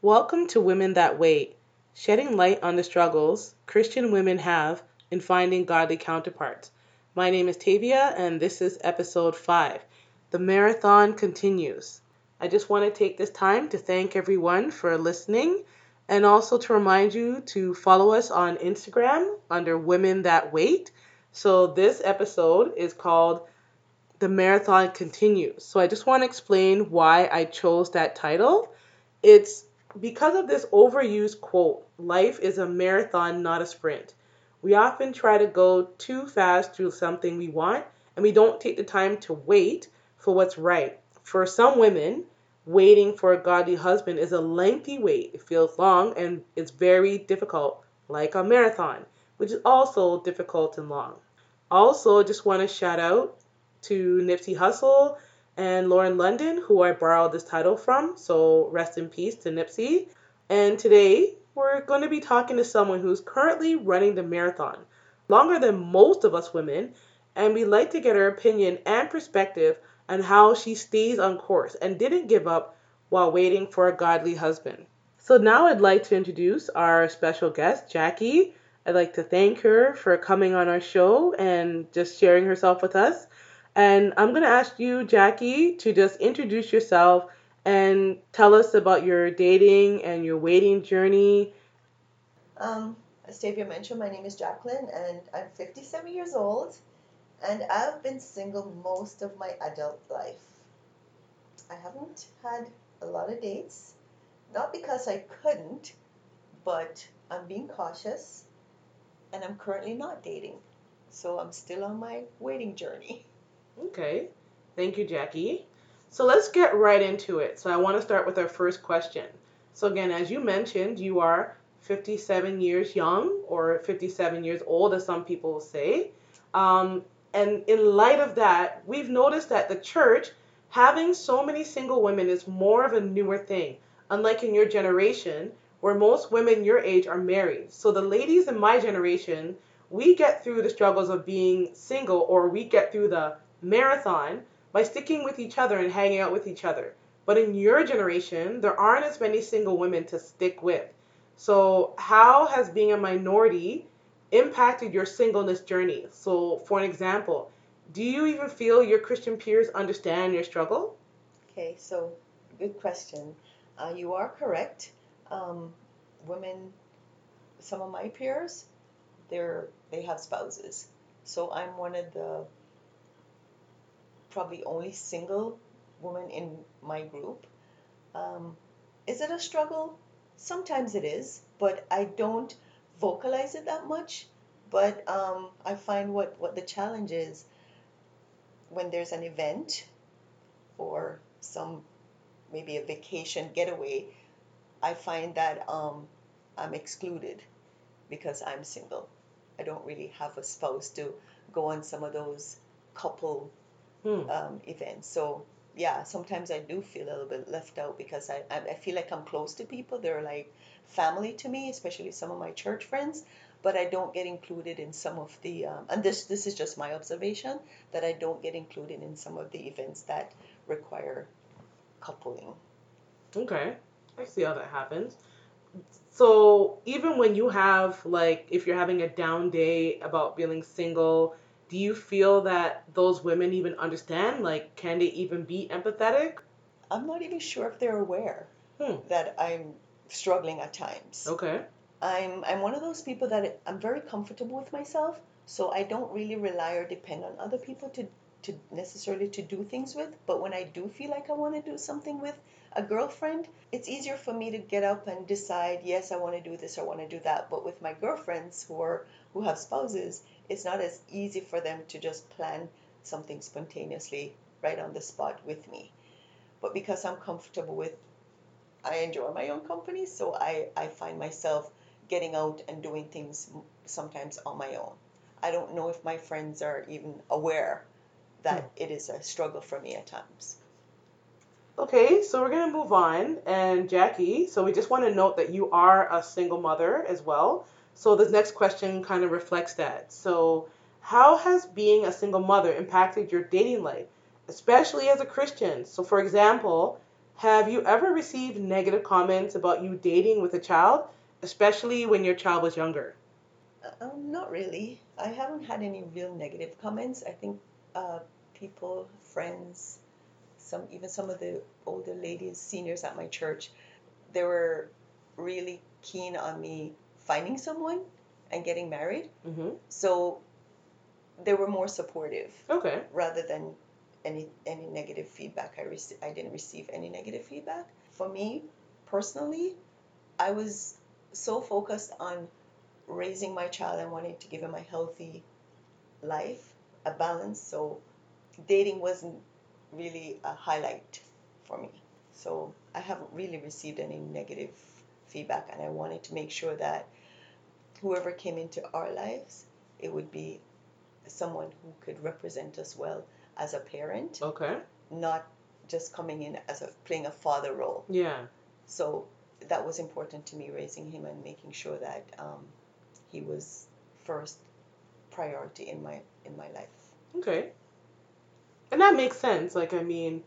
Welcome to Women That Wait, shedding light on the struggles Christian women have in finding godly counterparts. My name is Tavia, and this is episode 5. The marathon continues. I just want to take this time to thank everyone for listening and also to remind you to follow us on Instagram under Women That Wait. So, this episode is called The Marathon Continues. So, I just want to explain why I chose that title. It's because of this overused quote life is a marathon, not a sprint. We often try to go too fast through something we want, and we don't take the time to wait for what's right. For some women, waiting for a godly husband is a lengthy wait. It feels long and it's very difficult, like a marathon, which is also difficult and long. Also, just want to shout out to Nipsey Hussle and Lauren London, who I borrowed this title from. So rest in peace to Nipsey. And today we're going to be talking to someone who's currently running the marathon, longer than most of us women, and we'd like to get her opinion and perspective on how she stays on course and didn't give up while waiting for a godly husband. So now I'd like to introduce our special guest, Jackie. I'd like to thank her for coming on our show and just sharing herself with us. And I'm going to ask you, Jackie, to just introduce yourself and tell us about your dating and your waiting journey. Um, as Tavia mentioned, my name is Jacqueline and I'm 57 years old and I've been single most of my adult life. I haven't had a lot of dates, not because I couldn't, but I'm being cautious and I'm currently not dating. So I'm still on my waiting journey. Okay. Thank you, Jackie. So let's get right into it. So I want to start with our first question. So again, as you mentioned, you are 57 years young or 57 years old, as some people say. Um, and in light of that, we've noticed that the church having so many single women is more of a newer thing, unlike in your generation, where most women your age are married. So the ladies in my generation, we get through the struggles of being single or we get through the marathon by sticking with each other and hanging out with each other. But in your generation, there aren't as many single women to stick with. So, how has being a minority impacted your singleness journey? So, for an example, do you even feel your Christian peers understand your struggle? Okay, so good question. Uh, you are correct. Um, women, some of my peers, they're they have spouses. So I'm one of the probably only single woman in my group. Um, is it a struggle? Sometimes it is, but I don't vocalize it that much. But um, I find what, what the challenge is when there's an event or some maybe a vacation getaway, I find that um, I'm excluded because I'm single. I don't really have a spouse to go on some of those couple. Um, events. So yeah, sometimes I do feel a little bit left out because I, I I feel like I'm close to people. They're like family to me, especially some of my church friends. But I don't get included in some of the um, and this this is just my observation that I don't get included in some of the events that require coupling. Okay. I see how that happens. So, even when you have, like, if you're having a down day about feeling single, do you feel that those women even understand? Like, can they even be empathetic? I'm not even sure if they're aware Hmm. that I'm struggling at times. Okay. I'm I'm one of those people that I'm very comfortable with myself, so I don't really rely or depend on other people to to necessarily to do things with. But when I do feel like I want to do something with a girlfriend, it's easier for me to get up and decide, yes, I want to do this, I want to do that. But with my girlfriends who are who have spouses, it's not as easy for them to just plan something spontaneously right on the spot with me. But because I'm comfortable with I enjoy my own company, so I, I find myself getting out and doing things sometimes on my own. I don't know if my friends are even aware that hmm. it is a struggle for me at times. Okay, so we're gonna move on. And Jackie, so we just want to note that you are a single mother as well. So this next question kind of reflects that. So, how has being a single mother impacted your dating life, especially as a Christian? So, for example, Have you ever received negative comments about you dating with a child, especially when your child was younger? Um, not really. I haven't had any real negative comments. I think uh, people, friends, some even some of the older ladies, seniors at my church, they were really keen on me finding someone and getting married. Mm-hmm. So they were more supportive Okay. rather than any any negative feedback. I received I didn't receive any negative feedback. For me personally, I was so focused on raising my child and wanting to give him a healthy life, a balance. So dating wasn't really a highlight for me. So I haven't really received any negative feedback, and I wanted to make sure that whoever came into our lives, it would be someone who could represent us well as a parent, Okay. not just coming in as a playing a father role. Yeah. So that was important to me, raising him and making sure that um, he was first priority in my in my life. Okay. And that makes sense. Like, I mean,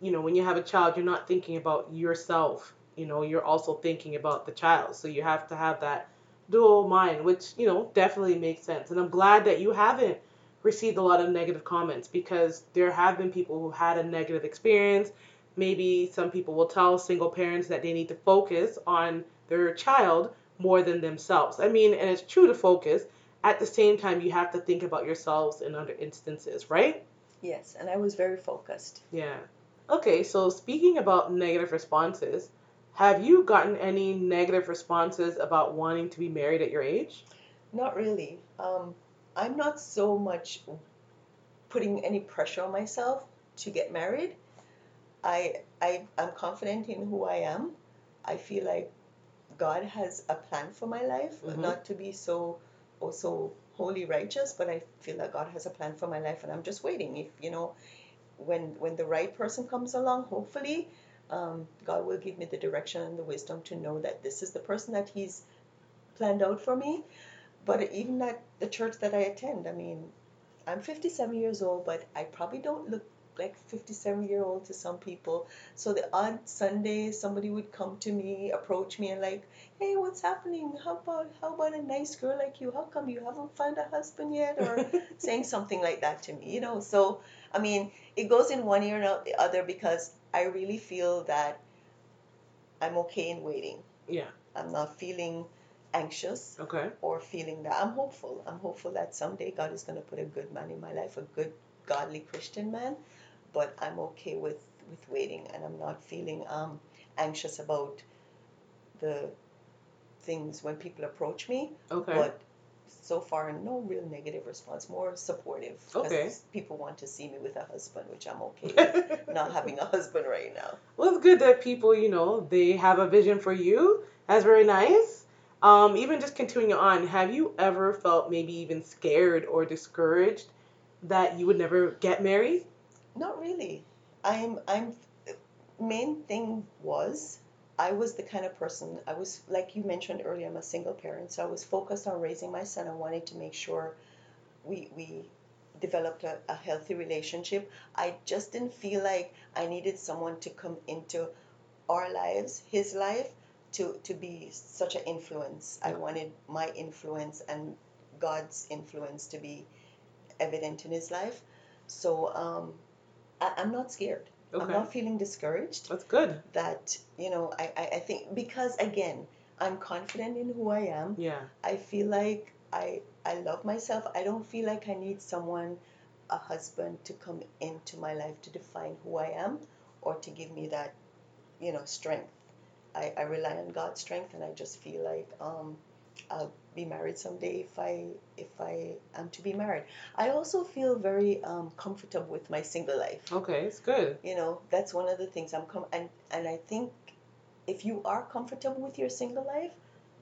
you know, when you have a child, you're not thinking about yourself. You know, you're also thinking about the child. So you have to have that dual mind, which, you know, definitely makes sense. And I'm glad that you haven't received a lot of negative comments because there have been people who had a negative experience. Maybe some people will tell single parents that they need to focus on their child more than themselves. I mean, and it's true to focus. At the same time, you have to think about yourselves in other instances, right? Yes, and I was very focused. Yeah. Okay, so speaking about negative responses, have you gotten any negative responses about wanting to be married at your age? Not really. Um, I'm not so much putting any pressure on myself to get married. I I I'm confident in who I am. I feel like God has a plan for my life, Mhm. not to be so also wholly righteous, but I feel that God has a plan for my life, and I'm just waiting. If you know, when when the right person comes along, hopefully, um, God will give me the direction and the wisdom to know that this is the person that He's planned out for me. But even at the church that I attend, I mean, I'm 57 years old, but I probably don't look like 57 year old to some people. So the odd Sunday, somebody would come to me, approach me, and like, hey, what's happening? How about how about a nice girl like you? How come you haven't found a husband yet? Or saying something like that to me, you know. So I mean, it goes in one ear and out the other because I really feel that I'm okay in waiting. yeah. I'm not feeling anxious Okay. or feeling that I'm hopeful. I'm hopeful that someday God is going to put a good man in my life, a good, godly Christian man. But I'm okay with with waiting, and I'm not feeling um, anxious about the things when people approach me. Okay. But so far, no real negative response. More supportive. Okay. People want to see me with a husband, which I'm okay with. not having a husband right now. well, it's good that people, you know, they have a vision for you. That's very nice. Um, even just continuing on, have you ever felt maybe even scared or discouraged that you would never get married? Not really. I'm I'm main thing was I was the kind of person I was like you mentioned earlier I'm a single parent so I was focused on raising my son. I wanted to make sure we we developed a, a healthy relationship. I just didn't feel like I needed someone to come into our lives his life to to be such an influence. I wanted my influence and God's influence to be evident in his life. So um I, I'm not scared I'm not feeling discouraged That's good. that, you know, I, I, I think because again, I'm confident in who I am. Yeah. I feel like I I love myself. I don't feel like I need someone, a husband, to come into my life to define who I am or to give me that, you know, strength. I, I rely on God's strength and I just feel like um I'll be married someday if I if I am to be married. I also feel very um, comfortable with my single life Okay, it's good. you know that's one of the things i'm com- and and i think if you are comfortable with your single life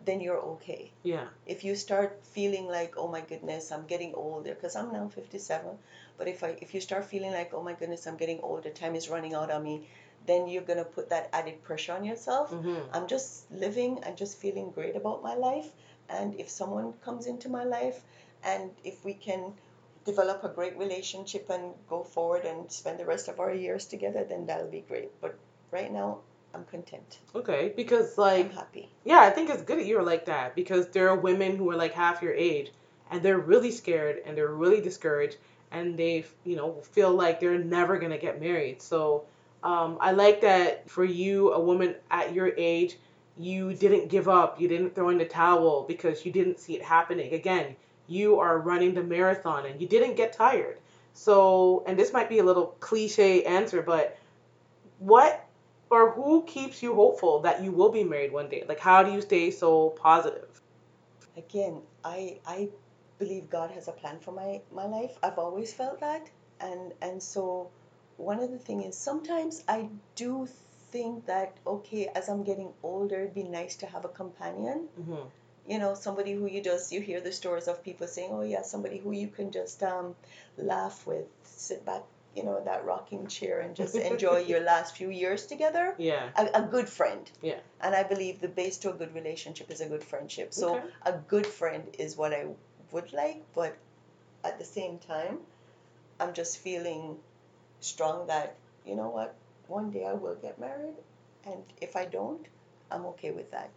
then you're okay Yeah. if you start feeling like oh my goodness i'm getting older because i'm now 57 but if i if you start feeling like oh my goodness i'm getting older time is running out on me then you're going to put that added pressure on yourself hmm i'm just living and just feeling great about my life and if someone comes into my life and if we can develop a great relationship and go forward and spend the rest of our years together then that'll be great but right now I'm content. Okay, because like I'm happy. yeah, I think it's good that you're like that because there are women who are like half your age and they're really scared and they're really discouraged and they you know feel like they're never gonna get married. So um, I like that for you, a woman at your age, you didn't give up, you didn't throw in the towel because you didn't see it happening. Again, you are running the marathon and you didn't get tired. So, and this might be a little cliche answer, but what or who keeps you hopeful that you will be married one day? Like, how do you stay so positive? Again, I I believe God has a plan for my my life. I've always felt that, and and so one of the thing is sometimes I do think that okay, as I'm getting older, it'd be nice to have a companion. hmm You know, somebody who you just you hear the stories of people saying, oh yeah, somebody who you can just um laugh with, sit back, you know, that rocking chair and just enjoy your last few years together. Yeah. A, a good friend. Yeah. And I believe the base to a good relationship is a good friendship. So Okay. a good friend is what I would like, but at the same time, I'm just feeling strong that, you know what, one day I will get married. And if I don't, I'm okay with that.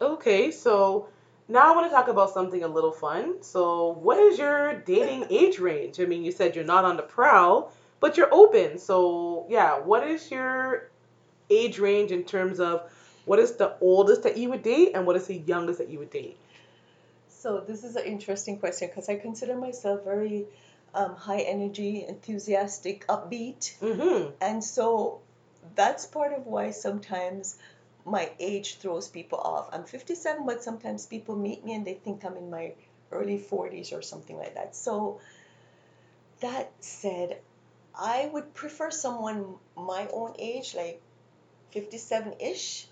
Okay, so now I want to talk about something a little fun. So, what is your dating age range? I mean, you said you're not on the prowl, but you're open. So, yeah, what is your age range in terms of what is the oldest that you would date and what is the youngest that you would date? So this is an interesting question because I consider myself very um, high energy, enthusiastic, upbeat. Mm-hmm. And so that's part of why sometimes my age throws people off. I'm 57, but sometimes people meet me and they think I'm in my early 40s or something like that. So that said, I would prefer someone my own age, like 57 ish.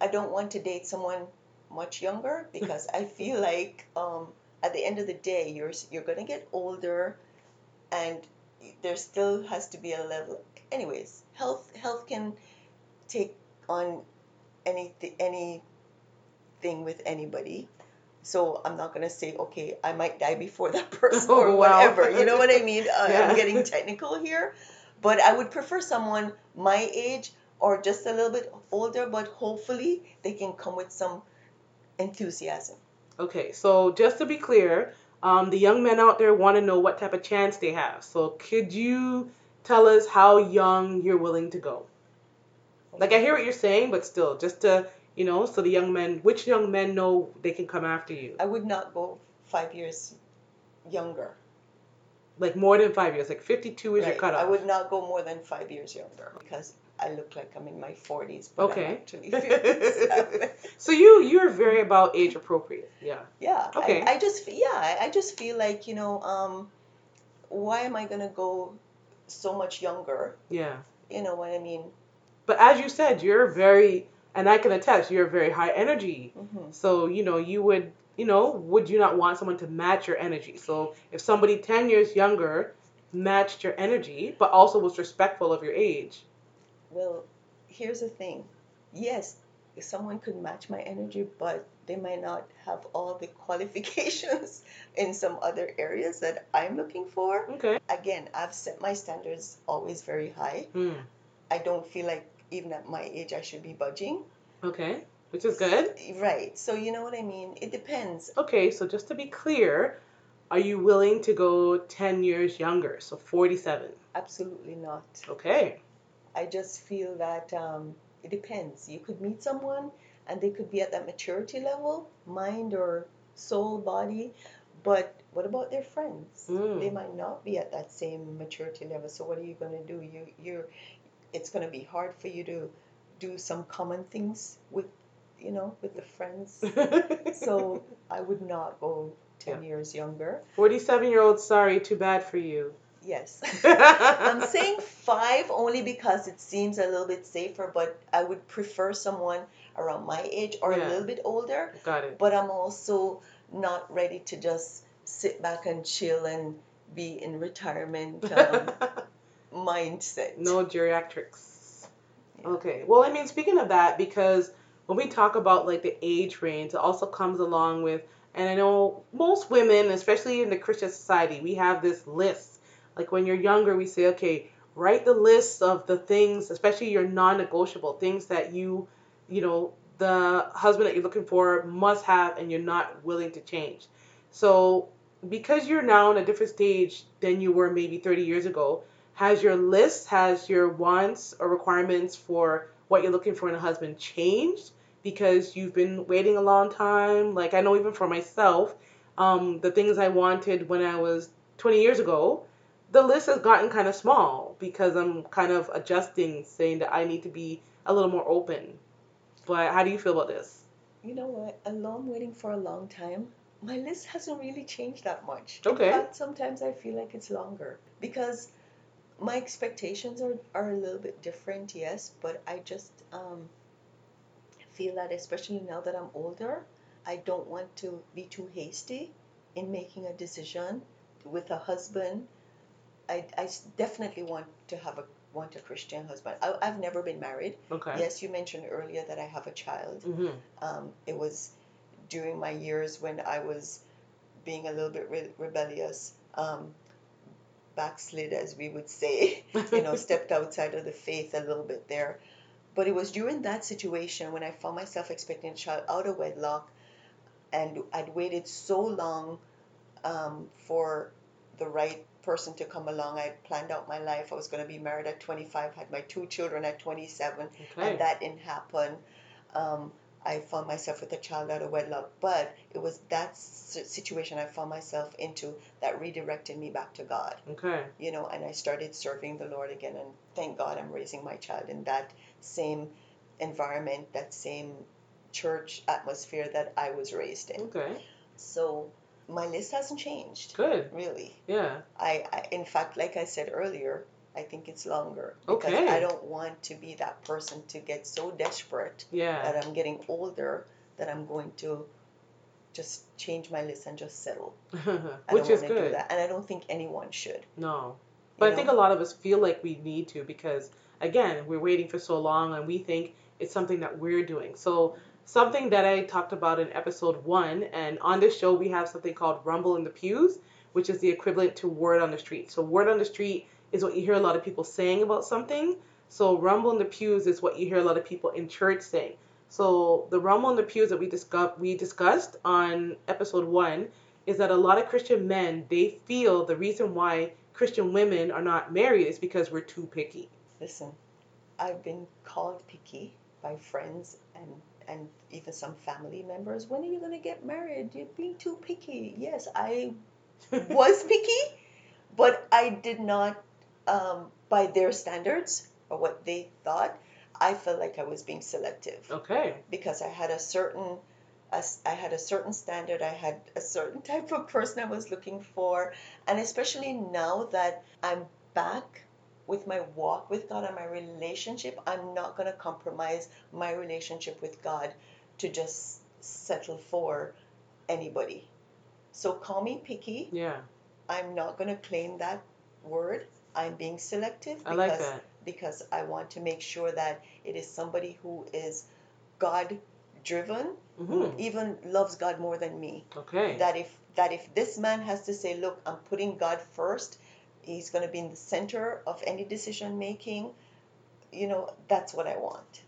I don't want to date someone much younger because I feel like um, at the end of the day, you're you're gonna get older, and there still has to be a level. Anyways, health health can take on anything anything with anybody. So I'm not gonna say okay, I might die before that person or Oh, wow. whatever. You know what I mean? Uh, Yeah. I'm getting technical here, but I would prefer someone my age or just a little bit older, but hopefully they can come with some enthusiasm. Okay, so just to be clear, um, the young men out there want to know what type of chance they have. So, could you tell us how young you're willing to go? Like, I hear what you're saying, but still, just to, you know, so the young men, which young men know they can come after you? I would not go five years younger. Like, more than five years. Like, 52 is your cutoff. I would not go more than five years younger because I look like I'm in my 40s, but Okay. I'm actually 57. So, you, you're very about age appropriate. Yeah. yeah. Okay. I, I just yeah, I, I just feel like you know, um, why am I gonna go so much younger? Yeah. You know what I mean? But as you said, you're very, and I can attest, you're very high energy. hmm So, you know, you would, you know, would you not want someone to match your energy? So, if somebody 10 years younger matched your energy, but also was respectful of your age, Well, here's the thing. Yes, someone could match my energy, but they might not have all the qualifications in some other areas that I'm looking for. okay. Again, I've set my standards always very high. Hmm. I don't feel like even at my age I should be budging. Okay. Which is good. Right. So you know what I mean? It depends. Okay, so just to be clear, are you willing to go 10 years younger? So 47. Absolutely not. Okay. I just feel that um, it depends. You could meet someone and they could be at that maturity level, mind or soul, body, but what about their friends? Mm. They might not be at that same maturity level. So what are you going to do? You you're it's going to be hard for you to do some common things with you know with the friends. So I would not go 10 years younger. 47 year old, sorry, too bad for you. Yes. I'm saying five only because it seems a little bit safer, but I would prefer someone around my age or Yeah. a little bit older. Got it. But I'm also not ready to just sit back and chill and be in retirement um, mindset. no geriatrics. Yeah. Okay. Well, I mean, speaking of that, because when we talk about like the age range, it also comes along with, and I know most women, especially in the Christian society, we have this list. Like when you're younger, we say, okay, write the list of the things, especially your non-negotiable things that you, you know, the husband that you're looking for must have and you're not willing to change. So, because you're now in a different stage than you were maybe 30 years ago, has your list, has your wants or requirements for what you're looking for in a husband changed because you've been waiting a long time? Like, I know even for myself, um, the things I wanted when I was 20 years ago, the list has gotten kind of small because I'm kind of adjusting, saying that I need to be a little more open. But how do you feel about this? You know what? Although I'm waiting for a long time, my list hasn't really changed that much. Okay. In fact, sometimes I feel like it's longer because my expectations are, are a little bit different, yes, but I just um, feel that, especially now that I'm older, I don't want to be too hasty in making a decision with a husband. I, I definitely want to have a want a Christian husband. I, I've never been married. Okay. Yes, you mentioned earlier that I have a child. hmm Um, it was during my years when I was being a little bit re- rebellious, um, backslid, as we would say, you know, stepped outside of the faith a little bit there. But it was during that situation when I found myself expecting a child out of wedlock, and I'd waited so long um, for the right person to come along. I'd planned out my life. I was going to be married at 25, had my two children at 27, Okay. and that didn't happen. Um, I found myself with a child out of wedlock, but it was that situation I found myself into that redirected me back to God, Okay. you know, and I started serving the Lord again. And thank God I'm raising my child in that same environment, that same church atmosphere that I was raised in. Okay. So my list hasn't changed, Good. really. Yeah. I, I in fact, like I said earlier, I think it's longer because Okay. I don't want to be that person to get so desperate Yeah. that I'm getting older that I'm going to just change my list and just settle. Which is good. that, and I don't think anyone should. No. you But I think a lot of us feel like we need to because, again, we're waiting for so long and we think it's something that we're doing. So, something that I talked about in episode one, and on this show, we have something called Rumble in the Pews, which is the equivalent to Word on the Street. So, Word on the Street is what you hear a lot of people saying about something. So, Rumble in the Pews is what you hear a lot of people in church saying. So, the Rumble in the Pews that we, discuss- we discussed on episode one is that a lot of Christian men, they feel the reason why Christian women are not married is because we're too picky. Listen, I've been called picky by friends and and even some family members. When are you going to get married? You're being too picky. Yes, I was picky, but I did not, um, by their standards or what they thought, I felt like I was being selective okay. because I had a certain, I had a certain standard. I had a certain type of person I was looking for, and especially now that I'm back with my walk with God and my relationship, I'm not going to compromise my relationship with God to just settle for anybody. So call me picky. Yeah. I'm not going to claim that word. I'm being selective I like because that. because I want to make sure that it is somebody who is God driven, who hmm even loves God more than me. Okay. That if that if this man has to say, look, I'm putting God first, he's going to be in the center of any decision making. You know, that's what I want.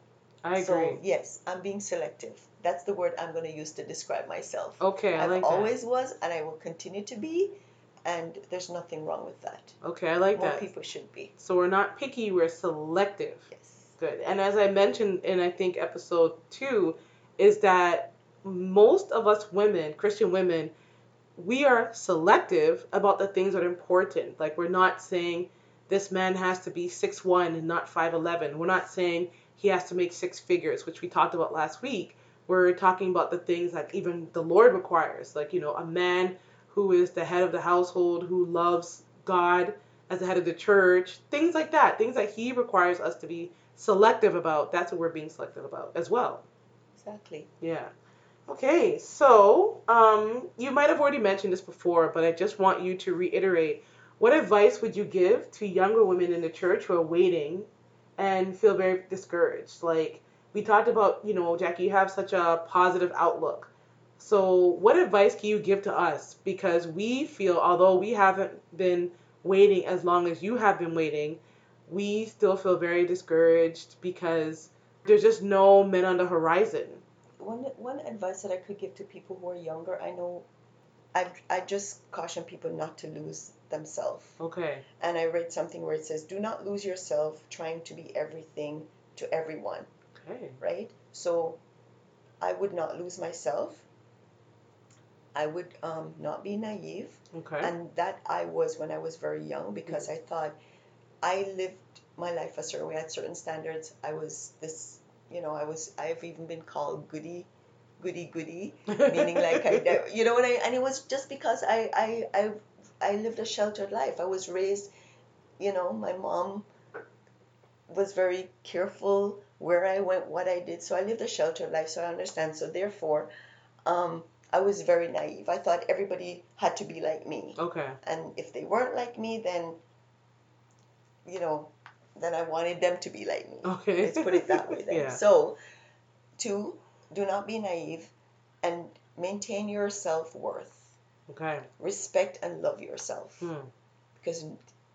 I agree. So yes, I'm being selective. That's the word I'm going to use to describe myself. okay, I I've like that. always was, and I will continue to be, and there's nothing wrong with that. Okay, I like More that. people should be. So we're not picky, we're selective. Yes. Good. And as I mentioned in I think episode two, is that most of us women, Christian women, we are selective about the things that are important. Like we're not saying this man has to be six one and not five eleven. We're not saying he has to make six figures, which we talked about last week. We're talking about the things that even the Lord requires, like you know, a man who is the head of the household, who loves God as the head of the church, things like that, things that He requires us to be selective about. That's what we're being selective about as well. Exactly. Yeah. Okay, so um, you might have already mentioned this before, but I just want you to reiterate what advice would you give to younger women in the church who are waiting and feel very discouraged? Like we talked about, you know, Jackie, you have such a positive outlook. So, what advice can you give to us? Because we feel, although we haven't been waiting as long as you have been waiting, we still feel very discouraged because there's just no men on the horizon. One one advice that I could give to people who are younger, I know, I I just caution people not to lose themselves. Okay. And I read something where it says, "Do not lose yourself trying to be everything to everyone." Okay. Right. So, I would not lose myself. I would um, not be naive, Okay. and that I was when I was very young because I thought I lived my life a certain way. I had certain standards. I was this, you know, I was. I've even been called goody, goody, goody, meaning like I, you know what I. And it was just because I, I, I, I lived a sheltered life. I was raised, you know, my mom was very careful where I went, what I did. So I lived a sheltered life. So I understand. So therefore, um, I was very naive. I thought everybody had to be like me okay. and if they weren't like me then you know then i wanted them to be like me Okay. let's put it that way then yeah. so two do not be naive and maintain your self-worth Okay. respect and love yourself Hmm. because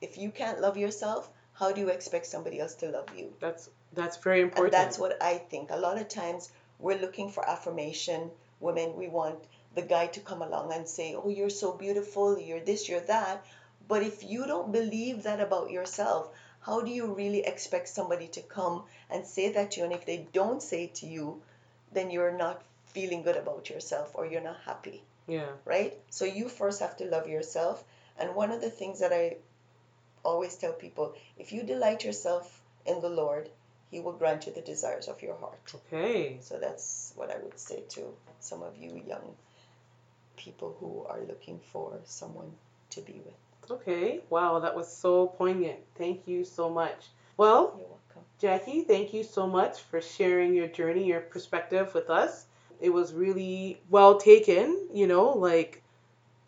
if you can't love yourself how do you expect somebody else to love you That's that's very and important. that's what i think a lot of times we're looking for affirmation women we want the guy to come along and say oh you're so beautiful you're this you're that but if you don't believe that about yourself how do you really expect somebody to come and say that to you and if they don't say it to you then you're not feeling good about yourself or you're not happy yeah. right? So you first have to love yourself. And one of the things that I always tell people if you delight yourself in the Lord, He will grant you the desires of your heart. Okay. So that's what I would say to some of you young people who are looking for someone to be with. Okay. Wow, that was so poignant. Thank you so much. Well, You're welcome. Jackie, thank you so much for sharing your journey, your perspective with us. It was really well taken, you know, like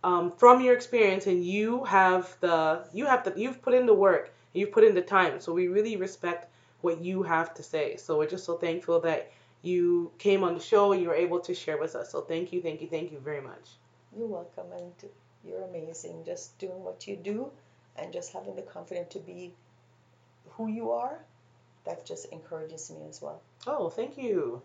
um, from your experience, and you have the you have the you've put in the work, you've put in the time. So we really respect what you have to say. So we're just so thankful that you came on the show and you were able to share with us. So thank you, thank you, thank you very much. You're welcome. And you're amazing. Just doing what you do and just having the confidence to be who you are, that just encourages me as well. Oh, thank you.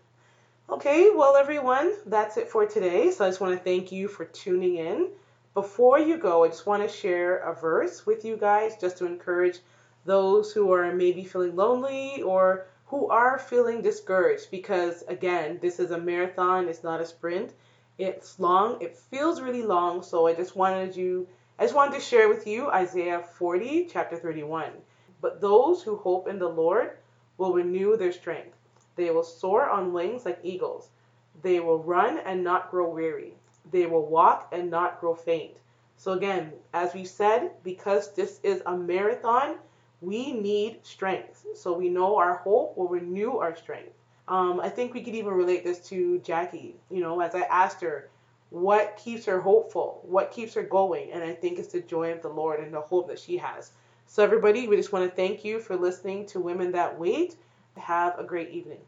Okay, well, everyone, that's it for today. So I just want to thank you for tuning in. Before you go, I just want to share a verse with you guys just to encourage those who are maybe feeling lonely or who are feeling discouraged because, again, this is a marathon, it's not a sprint. It's long, it feels really long. So I just wanted you, I just wanted to share with you Isaiah 40, chapter 31. But those who hope in the Lord will renew their strength. They will soar on wings like eagles. They will run and not grow weary. They will walk and not grow faint. So, again, as we said, because this is a marathon, we need strength. So, we know our hope will renew our strength. Um, I think we could even relate this to Jackie. You know, as I asked her, what keeps her hopeful? What keeps her going? And I think it's the joy of the Lord and the hope that she has. So, everybody, we just want to thank you for listening to Women That Wait. Have a great evening.